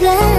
远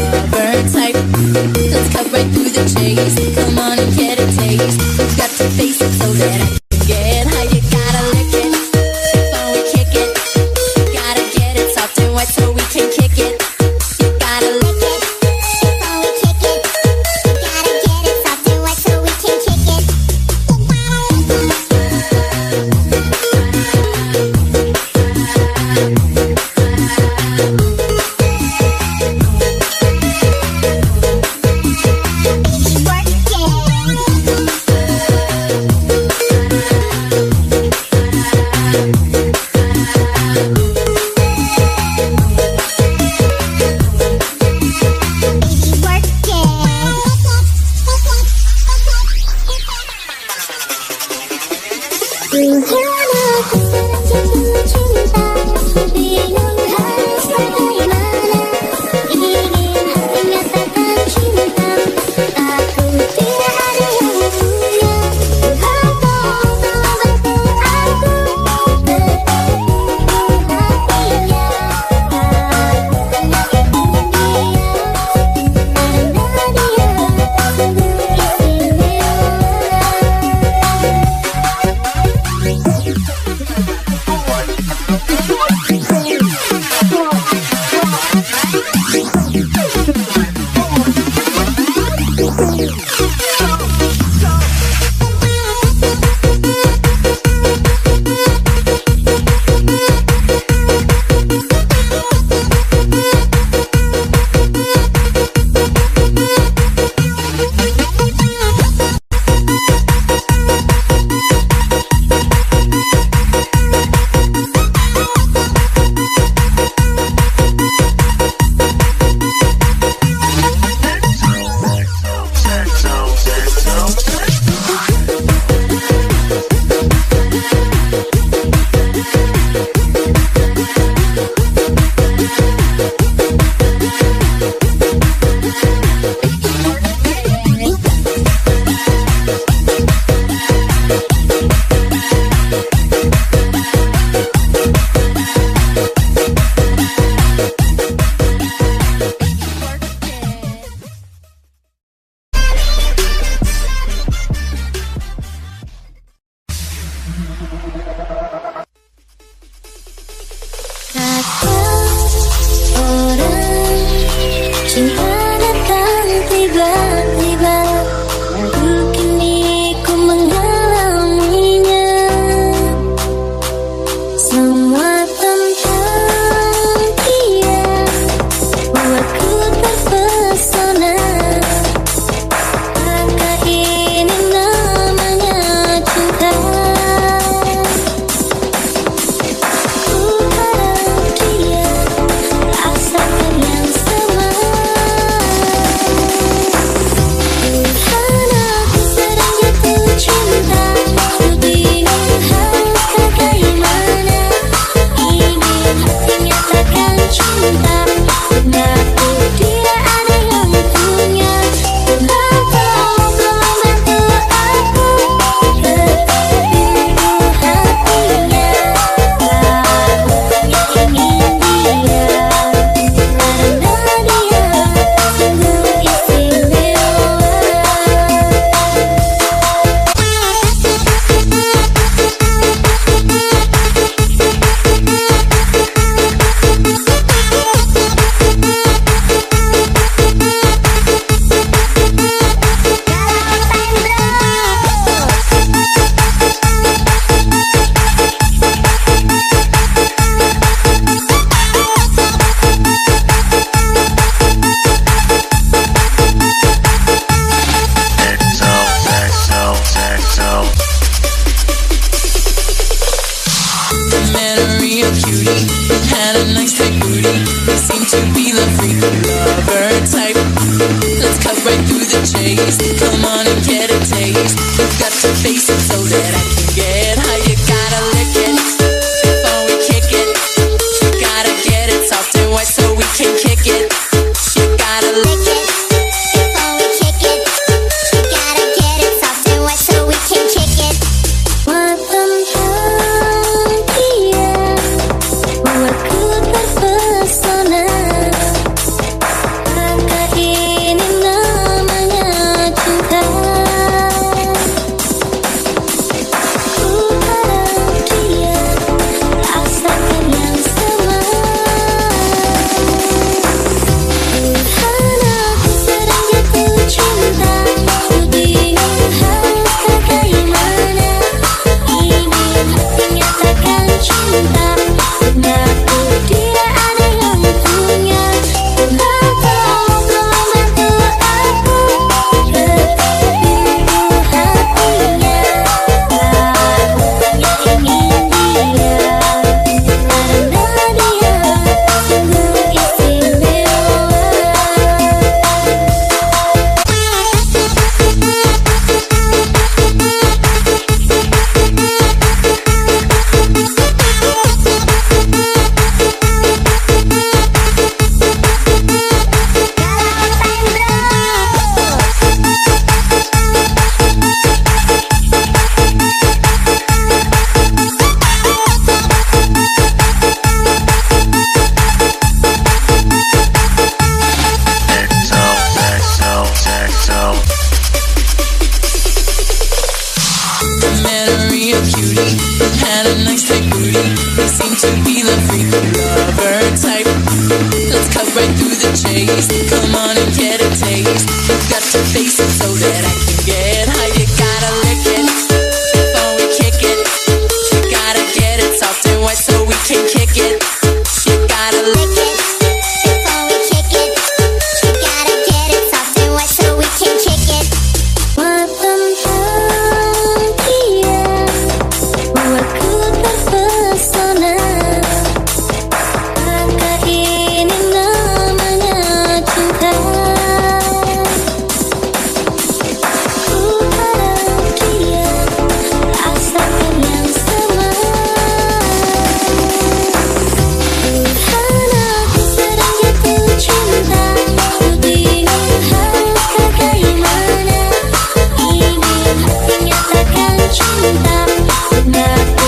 lover type. Let's cut right through the chase. Come on and get. And get a taste. You've got to face it can kick it. could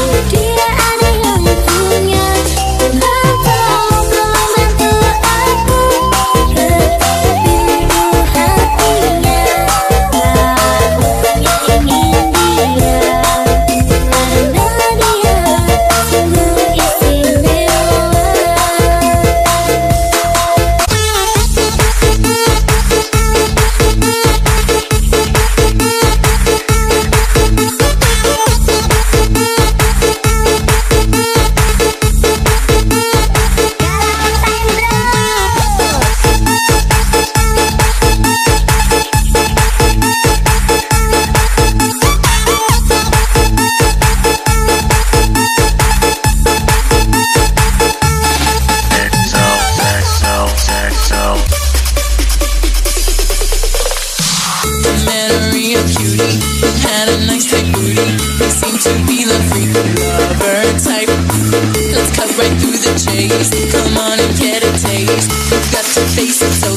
Cut right through the chase. Come on and get a taste. You've got to face it so